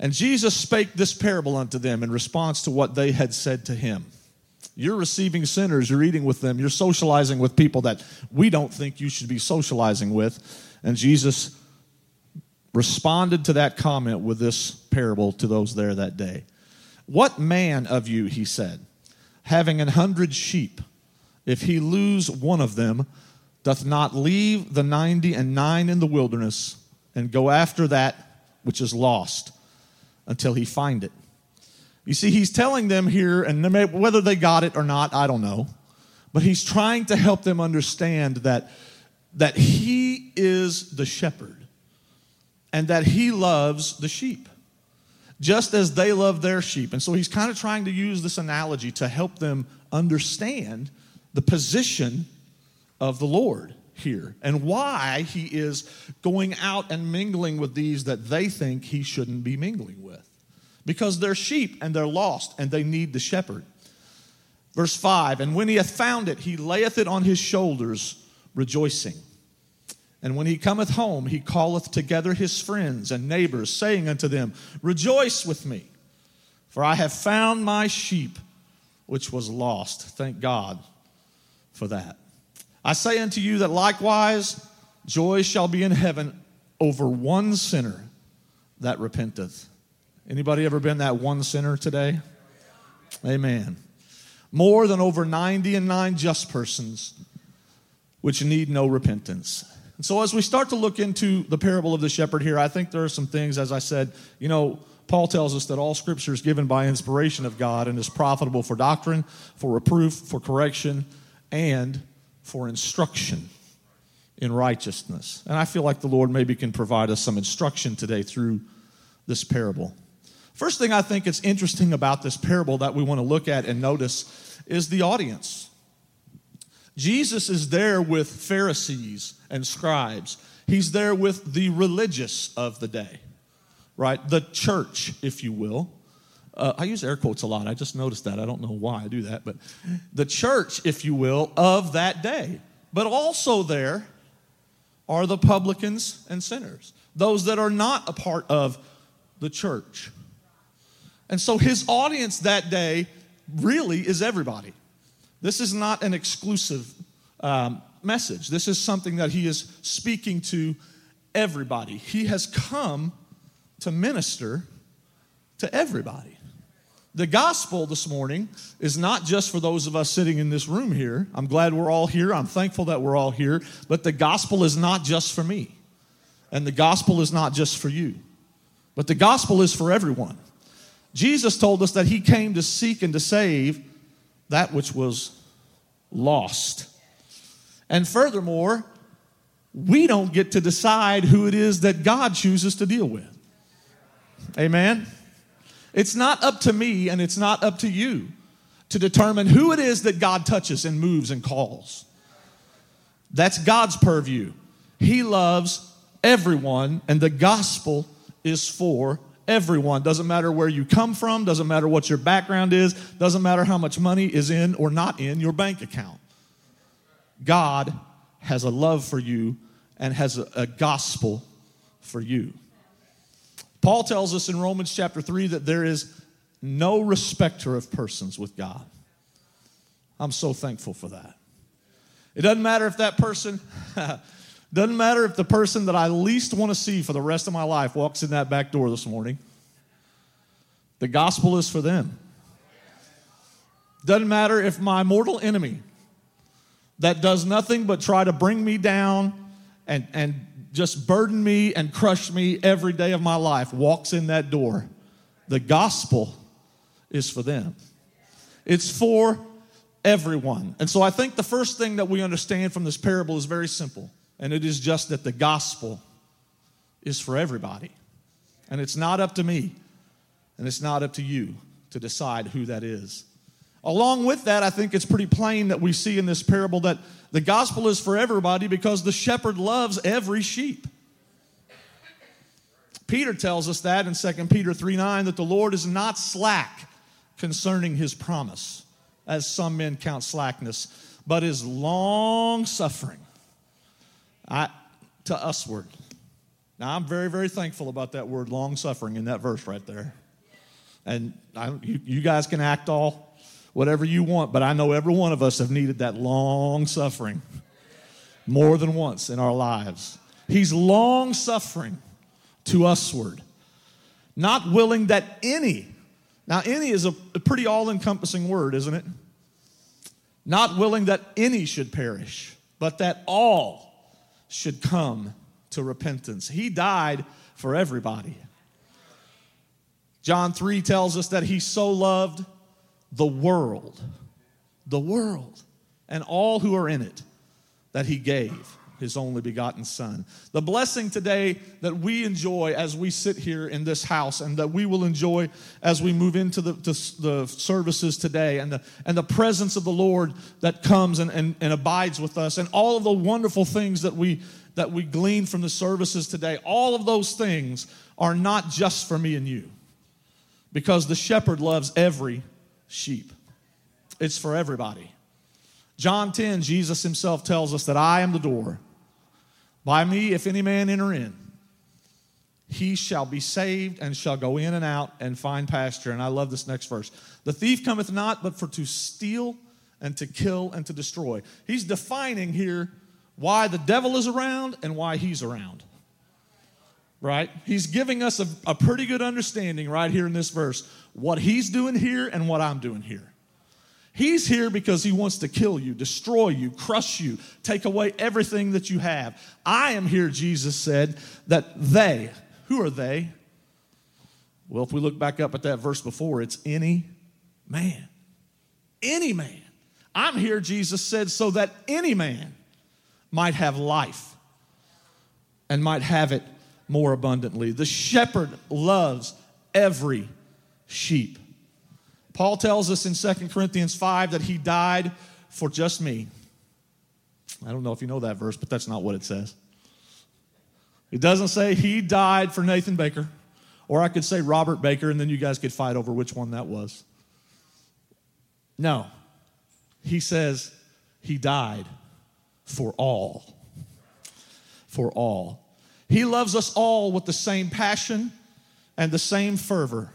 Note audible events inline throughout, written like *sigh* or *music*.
And Jesus spake this parable unto them in response to what they had said to him. You're receiving sinners, you're eating with them, you're socializing with people that we don't think you should be socializing with. And Jesus responded to that comment with this parable to those there that day. What man of you, he said, having an hundred sheep, if he lose one of them, doth not leave the ninety and nine in the wilderness and go after that which is lost until he find it? You see, he's telling them here, and whether they got it or not, I don't know, but he's trying to help them understand that, that he is the shepherd and that he loves the sheep just as they love their sheep. And so he's kind of trying to use this analogy to help them understand the position of the Lord here and why he is going out and mingling with these that they think he shouldn't be mingling with. Because they're sheep and they're lost and they need the shepherd. Verse 5 And when he hath found it, he layeth it on his shoulders, rejoicing. And when he cometh home, he calleth together his friends and neighbors, saying unto them, Rejoice with me, for I have found my sheep which was lost. Thank God for that. I say unto you that likewise joy shall be in heaven over one sinner that repenteth. Anybody ever been that one sinner today? Amen. More than over 90 and 9 just persons which need no repentance. And so, as we start to look into the parable of the shepherd here, I think there are some things, as I said, you know, Paul tells us that all scripture is given by inspiration of God and is profitable for doctrine, for reproof, for correction, and for instruction in righteousness. And I feel like the Lord maybe can provide us some instruction today through this parable. First thing I think is interesting about this parable that we want to look at and notice is the audience. Jesus is there with Pharisees and scribes. He's there with the religious of the day, right? The church, if you will. Uh, I use air quotes a lot. I just noticed that. I don't know why I do that, but the church, if you will, of that day. But also there are the publicans and sinners, those that are not a part of the church. And so his audience that day really is everybody. This is not an exclusive um, message. This is something that he is speaking to everybody. He has come to minister to everybody. The gospel this morning is not just for those of us sitting in this room here. I'm glad we're all here. I'm thankful that we're all here. But the gospel is not just for me. And the gospel is not just for you. But the gospel is for everyone. Jesus told us that he came to seek and to save that which was lost. And furthermore, we don't get to decide who it is that God chooses to deal with. Amen? It's not up to me and it's not up to you to determine who it is that God touches and moves and calls. That's God's purview. He loves everyone, and the gospel is for everyone. Doesn't matter where you come from, doesn't matter what your background is, doesn't matter how much money is in or not in your bank account. God has a love for you and has a, gospel for you. Paul tells us in Romans chapter 3 that there is no respecter of persons with God. I'm so thankful for that. It doesn't matter if that person *laughs* Doesn't matter if the person that I least want to see for the rest of my life walks in that back door this morning. The gospel is for them. Doesn't matter if my mortal enemy that does nothing but try to bring me down and, and just burden me and crush me every day of my life walks in that door. The gospel is for them. It's for everyone. And so I think the first thing that we understand from this parable is very simple. And it is just that the gospel is for everybody. And it's not up to me, and it's not up to you to decide who that is. Along with that, I think it's pretty plain that we see in this parable that the gospel is for everybody because the shepherd loves every sheep. Peter tells us that in 2 Peter 3 9 that the Lord is not slack concerning his promise, as some men count slackness, but is long suffering to usward, Now, I'm very, very thankful about that word long suffering in that verse right there. And I, you, you guys can act all whatever you want, but I know every one of us have needed that long suffering more than once in our lives. He's long suffering to usward, not willing that any, now, any is a, pretty all encompassing word, isn't it? Not willing that any should perish, but that all should come to repentance. He died for everybody. John 3 tells us that he so loved the world, the world, and all who are in it, that he gave his only begotten Son. The blessing today that we enjoy as we sit here in this house and that we will enjoy as we move into the, the services today and the, and the presence of the Lord that comes and, and, and abides with us and all of the wonderful things that we, that we glean from the services today, all of those things are not just for me and you because the shepherd loves every sheep, it's for everybody. John 10, Jesus himself tells us that I am the door. By me, if any man enter in, he shall be saved and shall go in and out and find pasture. And I love this next verse. The thief cometh not but for to steal and to kill and to destroy. He's defining here why the devil is around and why he's around. Right? He's giving us a, a pretty good understanding right here in this verse what he's doing here and what I'm doing here. He's here because he wants to kill you, destroy you, crush you, take away everything that you have. I am here, Jesus said, that they, who are they? Well, if we look back up at that verse before, it's any man. Any man. I'm here, Jesus said, so that any man might have life and might have it more abundantly. The shepherd loves every sheep. Paul tells us in 2 Corinthians 5 that he died for just me. I don't know if you know that verse, but that's not what it says. It doesn't say he died for Nathan Baker, or I could say Robert Baker, and then you guys could fight over which one that was. No. He says he died for all. For all. He loves us all with the same passion and the same fervor.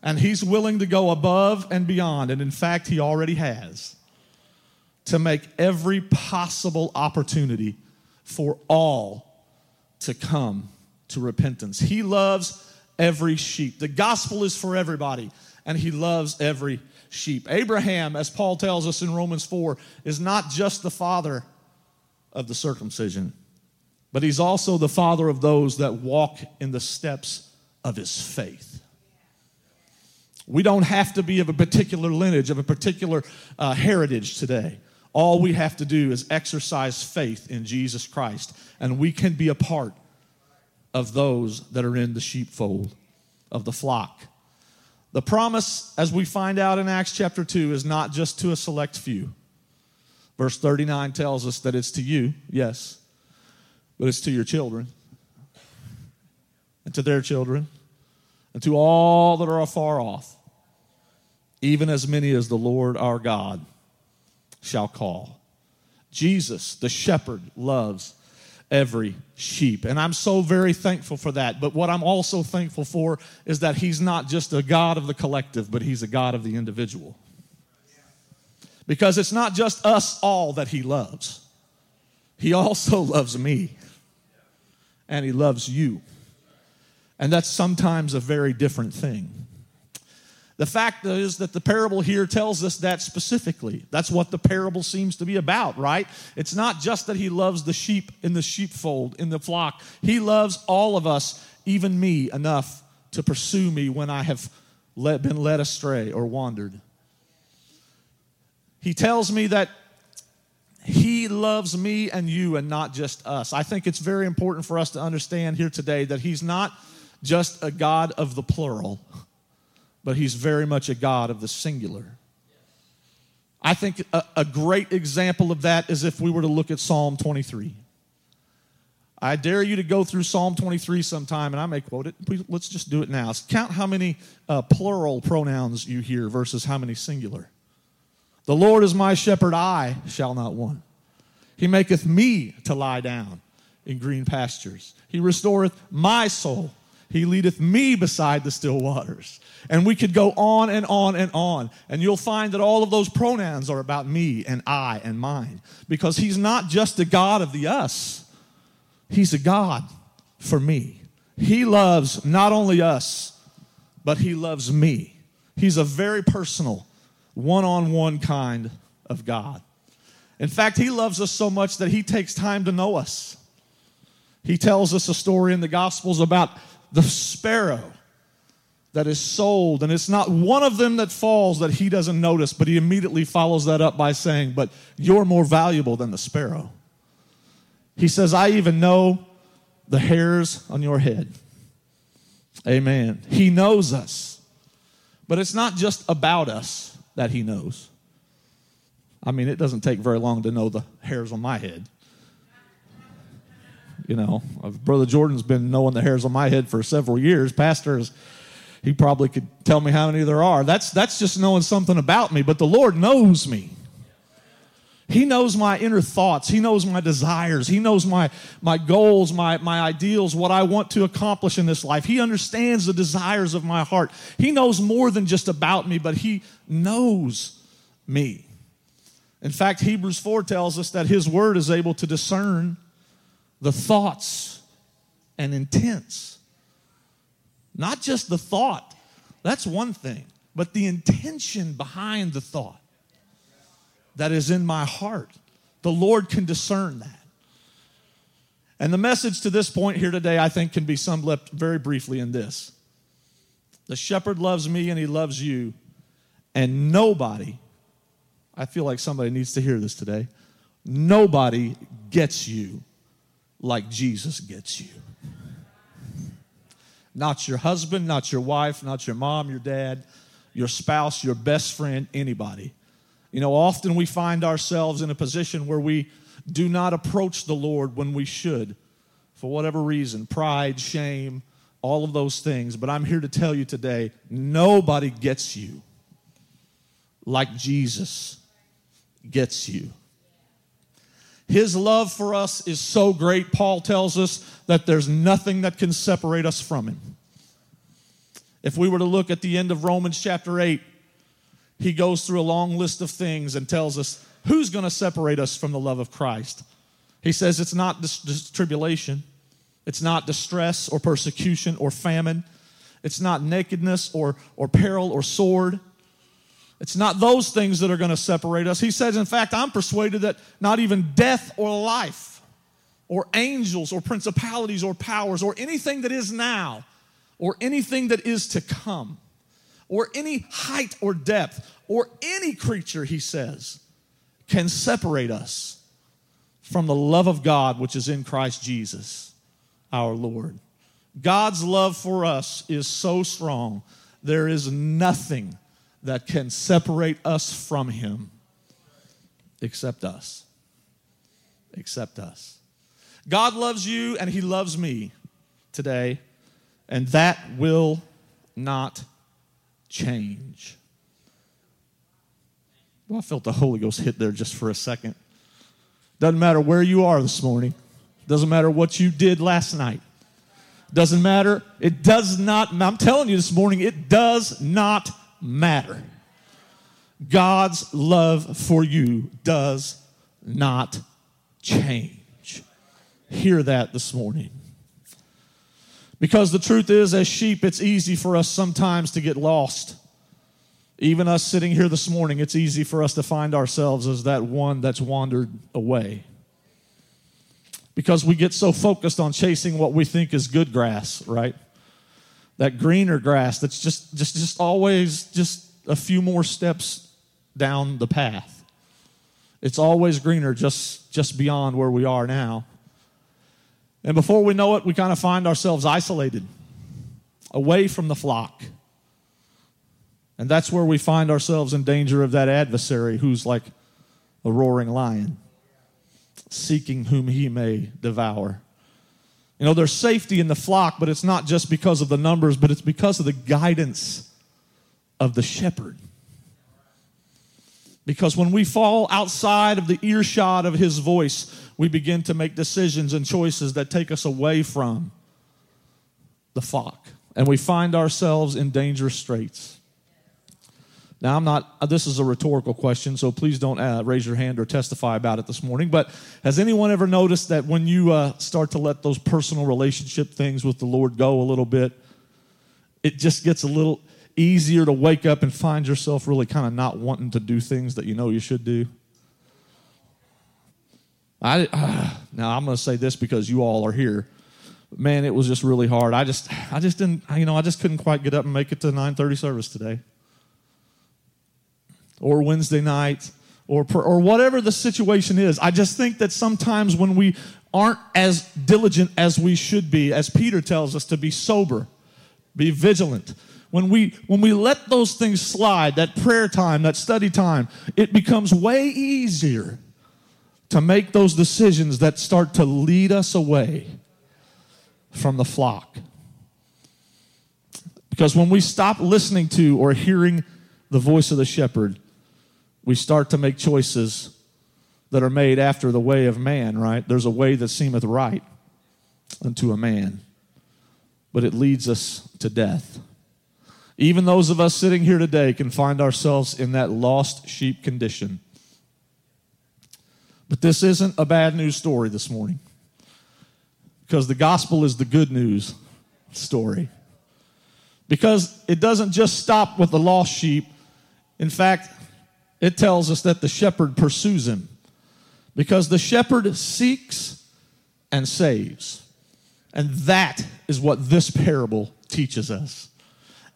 And He's willing to go above and beyond. And in fact, He already has to make every possible opportunity for all to come to repentance. He loves every sheep. The gospel is for everybody, and He loves every sheep. Abraham, as Paul tells us in Romans 4, is not just the father of the circumcision, but he's also the father of those that walk in the steps of his faith. We don't have to be of a particular lineage, of a particular uh, heritage today. All we have to do is exercise faith in Jesus Christ, and we can be a part of those that are in the sheepfold of the flock. The promise, as we find out in Acts chapter 2, is not just to a select few. Verse 39 tells us that it's to you, yes, but it's to your children, and to their children, and to all that are afar off even as many as the Lord our God shall call. Jesus, the shepherd, loves every sheep. And I'm so very thankful for that. But what I'm also thankful for is that He's not just a God of the collective, but He's a God of the individual. Because it's not just us all that He loves, He also *laughs* loves me, and He loves you. And that's sometimes a very different thing. The fact is that the parable here tells us that specifically. That's what the parable seems to be about, right? It's not just that he loves the sheep in the sheepfold, in the flock. He loves all of us, even me, enough to pursue me when I have been led astray or wandered. He tells me that he loves me and you and not just us. I think it's very important for us to understand here today that he's not just a God of the plural but he's very much a God of the singular. I think a, a, great example of that is if we were to look at Psalm 23. I dare you to go through Psalm 23 sometime, and I may quote it. Let's just do it now. Count how many uh, plural pronouns you hear versus how many singular. The Lord is my shepherd, I shall not want. He maketh me to lie down in green pastures. He restoreth my soul. He leadeth me beside the still waters. And we could go on and on and on. And you'll find that all of those pronouns are about me and I and mine. Because he's not just a God of the us, he's a God for me. He loves not only us, but he loves me. He's a very personal, one on one kind of God. In fact, he loves us so much that he takes time to know us. He tells us a story in the Gospels about the sparrow that is sold, and it's not one of them that falls that he doesn't notice, but he immediately follows that up by saying, But you're more valuable than the sparrow. He says, I even know the hairs on your head. Amen. He knows us, but it's not just about us that he knows. I mean, it doesn't take very long to know the hairs on my head. You know, uh, Brother Jordan's been knowing the hairs on my head for several years. Pastors, he probably could tell me how many there are. That's, that's just knowing something about me, but the Lord knows me. He knows my inner thoughts. He knows my desires. He knows my, my goals, my, my ideals, what I want to accomplish in this life. He understands the desires of my heart. He knows more than just about me, but He knows me. In fact, Hebrews 4 tells us that His Word is able to discern the thoughts and intents. Not just the thought, that's one thing, but the intention behind the thought that is in my heart. The Lord can discern that. And the message to this point here today, I think, can be summed up very briefly in this The shepherd loves me and he loves you, and nobody, I feel like somebody needs to hear this today, nobody gets you like Jesus gets you. Not your husband, not your wife, not your mom, your dad, your spouse, your best friend, anybody. You know, often we find ourselves in a position where we do not approach the Lord when we should for whatever reason pride, shame, all of those things. But I'm here to tell you today nobody gets you like Jesus gets you. His love for us is so great, Paul tells us, that there's nothing that can separate us from Him. If we were to look at the end of Romans chapter 8, he goes through a long list of things and tells us who's going to separate us from the love of Christ. He says it's not dis- dis- tribulation, it's not distress or persecution or famine, it's not nakedness or, or peril or sword. It's not those things that are going to separate us. He says, in fact, I'm persuaded that not even death or life, or angels, or principalities, or powers, or anything that is now, or anything that is to come, or any height or depth, or any creature, he says, can separate us from the love of God which is in Christ Jesus, our Lord. God's love for us is so strong, there is nothing that can separate us from Him except us. Except us. God loves you and He loves me today, and that will not change. Well, I felt the Holy Ghost hit there just for a second. Doesn't matter where you are this morning, doesn't matter what you did last night. Doesn't matter. It does not, I'm telling you this morning, it does not matter. God's love for you does not change. Hear that this morning. Because the truth is, as sheep, it's easy for us sometimes to get lost. Even us sitting here this morning, it's easy for us to find ourselves as that one that's wandered away. Because we get so focused on chasing what we think is good grass, right? that greener grass that's just just just always just a few more steps down the path it's always greener just just beyond where we are now and before we know it we kind of find ourselves isolated away from the flock and that's where we find ourselves in danger of that adversary who's like a roaring lion seeking whom he may devour you know, there's safety in the flock, but it's not just because of the numbers, but it's because of the guidance of the shepherd. Because when we fall outside of the earshot of his voice, we begin to make decisions and choices that take us away from the flock. And we find ourselves in dangerous straits. Now, I'm not, uh, this is a rhetorical question, so please don't uh, raise your hand or testify about it this morning. But has anyone ever noticed that when you uh, start to let those personal relationship things with the Lord go a little bit, it just gets a little easier to wake up and find yourself really kind of not wanting to do things that you know you should do? I, uh, now, I'm going to say this because you all are here. Man, it was just really hard. I just, I just didn't, you know, I just couldn't quite get up and make it to 9:30 service today or Wednesday night or, or whatever the situation is. I just think that sometimes when we aren't as diligent as we should be, as Peter tells us to be sober, be vigilant. When we, when we let those things slide, that prayer time, that study time, it becomes way easier to make those decisions that start to lead us away from the flock. Because when we stop listening to or hearing the voice of the shepherd, we start to make choices that are made after the way of man, right? There's a way that seemeth right unto a man, but it leads us to death. Even those of us sitting here today can find ourselves in that lost sheep condition. But this isn't a bad news story this morning because the gospel is the good news story. Because it doesn't just stop with the lost sheep. In fact, it tells us that the shepherd pursues him because the shepherd seeks and saves. And that is what this parable teaches us.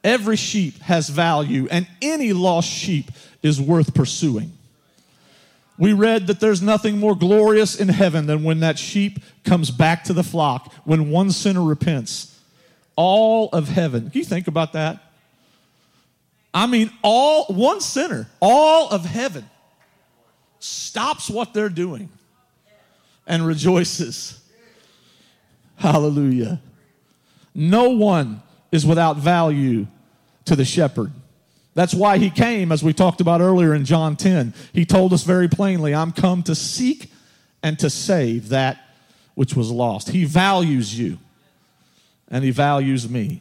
Every sheep has value, and any lost sheep is worth pursuing. We read that there's nothing more glorious in heaven than when that sheep comes back to the flock, when one sinner repents. All of heaven. Can you think about that? I mean, all, one sinner, all of heaven stops what they're doing and rejoices. Hallelujah. No one is without value to the shepherd. That's why he came, as we talked about earlier in John 10. He told us very plainly, I'm come to seek and to save that which was lost. He values you, and he values me.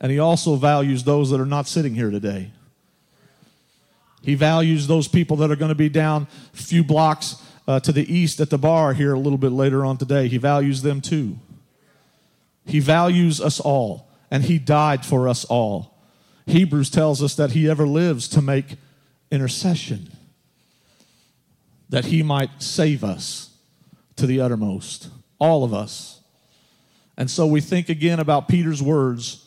And he also values those that are not sitting here today. He values those people that are going to be down a few blocks uh, to the east at the bar here a little bit later on today. He values them too. He values us all, and He died for us all. Hebrews tells us that He ever lives to make intercession, that He might save us to the uttermost, all of us. And so we think again about Peter's words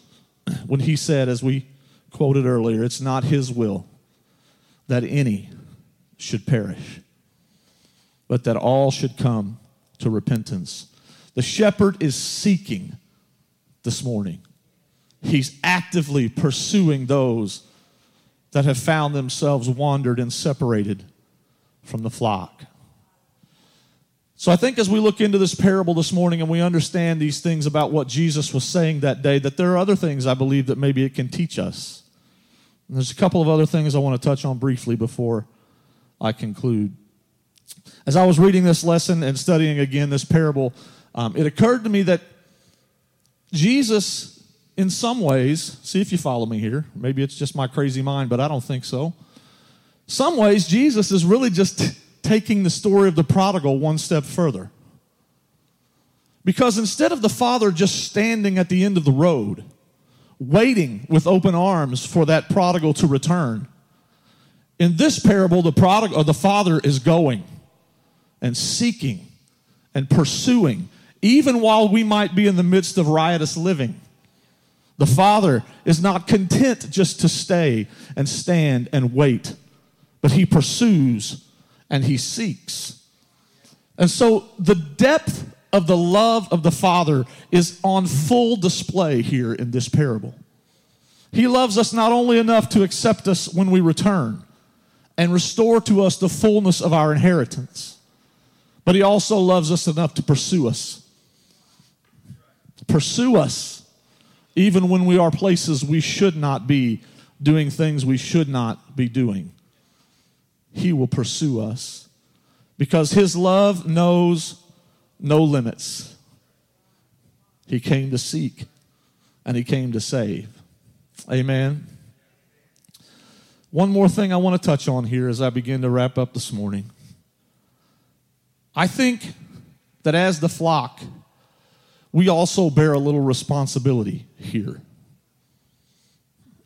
when he said, as we quoted earlier, it's not his will that any should perish, but that all should come to repentance. The shepherd is seeking this morning. He's actively pursuing those that have found themselves wandered and separated from the flock. So I think as we look into this parable this morning and we understand these things about what Jesus was saying that day, that there are other things I believe that maybe it can teach us. And there's a couple of other things I want to touch on briefly before I conclude. As I was reading this lesson and studying again this parable, um, it occurred to me that Jesus, in some ways, see if you follow me here. Maybe it's just my crazy mind, but I don't think so. Some ways, Jesus is really just *laughs* taking the story of the prodigal one step further. Because instead of the father just standing at the end of the road, waiting with open arms for that prodigal to return, in this parable, the prodigal the father is going and seeking and pursuing, even while we might be in the midst of riotous living. The father is not content just to stay and stand and wait, but he pursues and he seeks. And so the depth of the love of the Father is on full display here in this parable. He loves us not only enough to accept us when we return and restore to us the fullness of our inheritance, but He also loves us enough to pursue us. Pursue us even when we are places we should not be, doing things we should not be doing. he will pursue us because his love knows no limits. He came to seek and he came to save. Amen. One more thing I want to touch on here as I begin to wrap up this morning. I think that as the flock, we also bear a little responsibility here.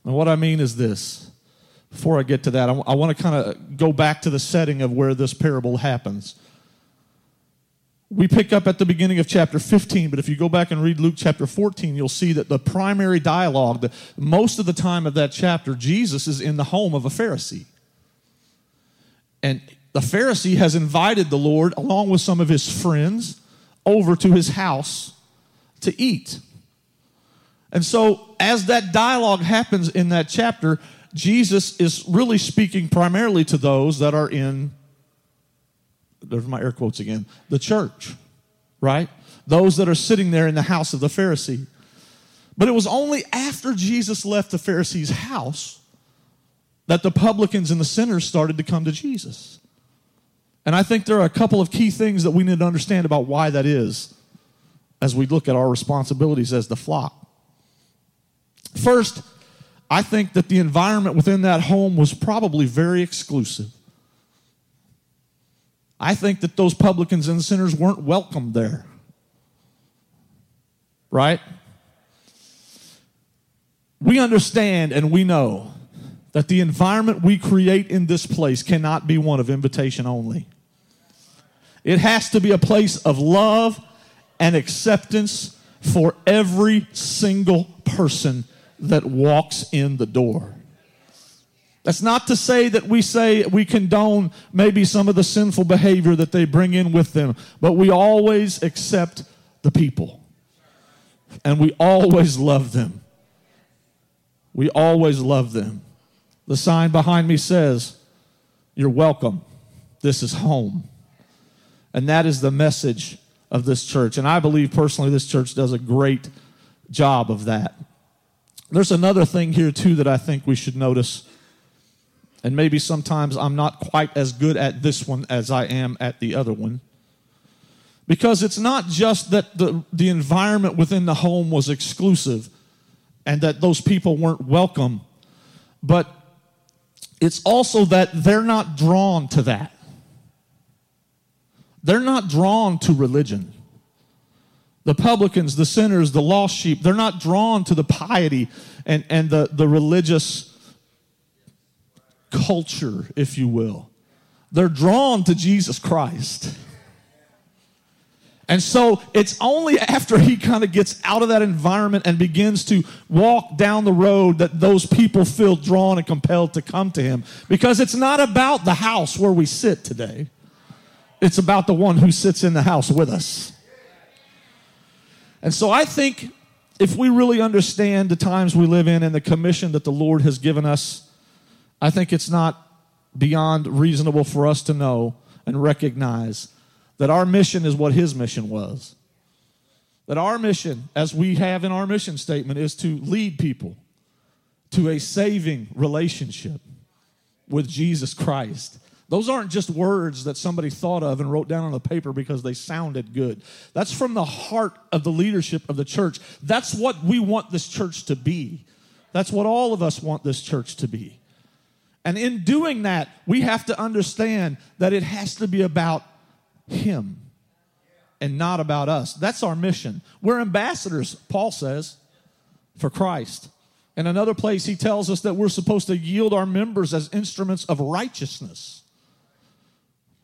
And what I mean is this before I get to that, I, want to kind of go back to the setting of where this parable happens. We pick up at the beginning of chapter 15, but if you go back and read Luke chapter 14, you'll see that the primary dialogue, the, most of the time of that chapter, Jesus is in the home of a Pharisee. And the Pharisee has invited the Lord, along with some of his friends, over to his house to eat. And so, as that dialogue happens in that chapter, Jesus is really speaking primarily to those that are in there's my air quotes again, the church, right? Those that are sitting there in the house of the Pharisee. But it was only after Jesus left the Pharisee's house that the publicans and the sinners started to come to Jesus. And I think there are a couple of key things that we need to understand about why that is as we look at our responsibilities as the flock. First, I think that the environment within that home was probably very exclusive. I think that those publicans and sinners weren't welcome there. Right? We understand and we know that the environment we create in this place cannot be one of invitation only. It has to be a place of love and acceptance for every single person that walks in the door. That's not to say that we say we condone maybe some of the sinful behavior that they bring in with them, but we always accept the people. And we always love them. We always love them. The sign behind me says, You're welcome. This is home. And that is the message of this church. And I believe personally this church does a great job of that. There's another thing here, too, that I think we should notice and maybe sometimes I'm not quite as good at this one as I am at the other one. Because it's not just that the, the environment within the home was exclusive and that those people weren't welcome, but it's also that they're not drawn to that. They're not drawn to religion. The publicans, the sinners, the lost sheep, they're not drawn to the piety and, and the, the religious culture, if you will. They're drawn to Jesus Christ. And so it's only after he kind of gets out of that environment and begins to walk down the road that those people feel drawn and compelled to come to him. Because it's not about the house where we sit today, it's about the one who sits in the house with us. And so I think if we really understand the times we live in and the commission that the Lord has given us, I think it's not beyond reasonable for us to know and recognize that our mission is what his mission was. That our mission, as we have in our mission statement, is to lead people to a saving relationship with Jesus Christ. Those aren't just words that somebody thought of and wrote down on a paper because they sounded good. That's from the heart of the leadership of the church. That's what we want this church to be. That's what all of us want this church to be. And in doing that, we have to understand that it has to be about Him and not about us. That's our mission. We're ambassadors, Paul says, for Christ. In another place, he tells us that we're supposed to yield our members as instruments of righteousness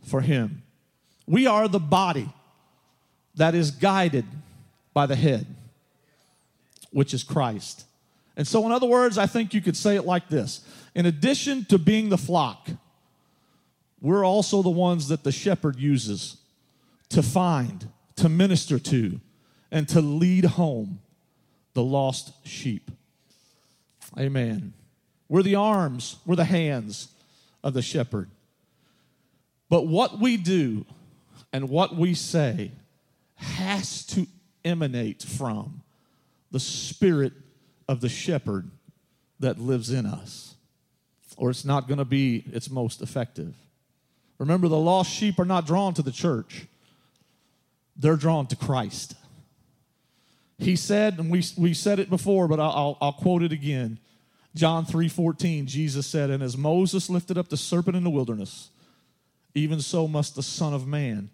for Him. We are the body that is guided by the head, which is Christ. And so, in other words, I think you could say it like this In addition to being the flock, we're also the ones that the shepherd uses to find, to minister to, and to lead home the lost sheep. Amen. We're the arms, we're the hands of the shepherd. But what we do and what we say has to emanate from the Spirit of the shepherd that lives in us, or it's not going to be its most effective. Remember, the lost sheep are not drawn to the church, they're drawn to Christ. He said, and we, we said it before, but I'll, I'll quote it again. John 3:14, Jesus said, And as Moses lifted up the serpent in the wilderness, even so must the Son of Man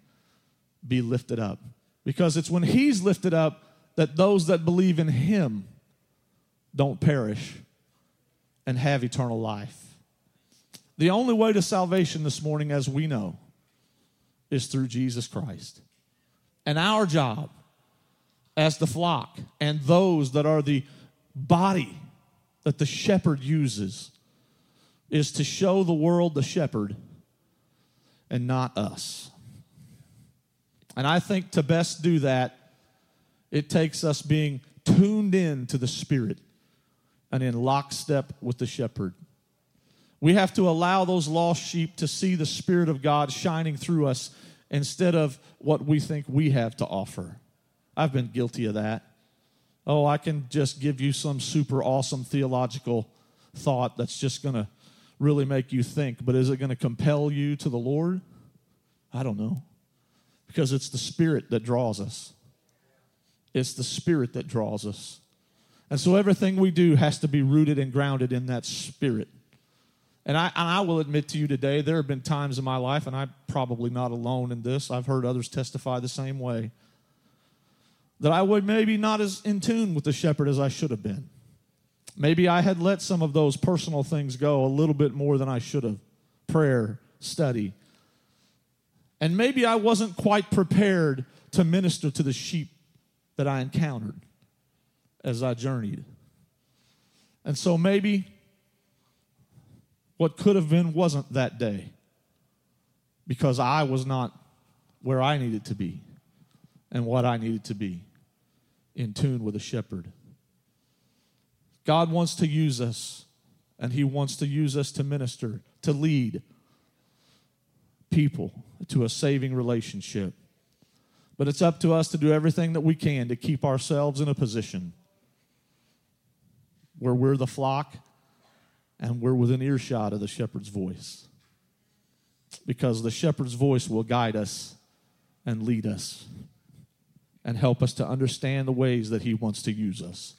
be lifted up. Because it's when he's lifted up that those that believe in him don't perish and have eternal life. The only way to salvation this morning, as we know, is through Jesus Christ. And our job as the flock and those that are the body that the shepherd uses is to show the world the shepherd and not us. And I think to best do that, it takes us being tuned in to the Spirit and in lockstep with the shepherd. We have to allow those lost sheep to see the Spirit of God shining through us instead of what we think we have to offer. I've been guilty of that. Oh, I can just give you some super awesome theological thought that's just going to really make you think, but is it going to compel you to the Lord? I don't know. Because it's the Spirit that draws us. It's the Spirit that draws us. And so everything we do has to be rooted and grounded in that Spirit. And I, and I will admit to you today, there have been times in my life, and I'm probably not alone in this, I've heard others testify the same way, that I would maybe not as in tune with the shepherd as I should have been. Maybe I had let some of those personal things go a little bit more than I should have prayer, study. And maybe I wasn't quite prepared to minister to the sheep that I encountered as I journeyed. And so maybe what could have been wasn't that day because I was not where I needed to be and what I needed to be in tune with a shepherd. God wants to use us, and He wants to use us to minister, to lead people to a saving relationship. But it's up to us to do everything that we can to keep ourselves in a position where we're the flock and we're within earshot of the shepherd's voice. Because the shepherd's voice will guide us and lead us and help us to understand the ways that he wants to use us.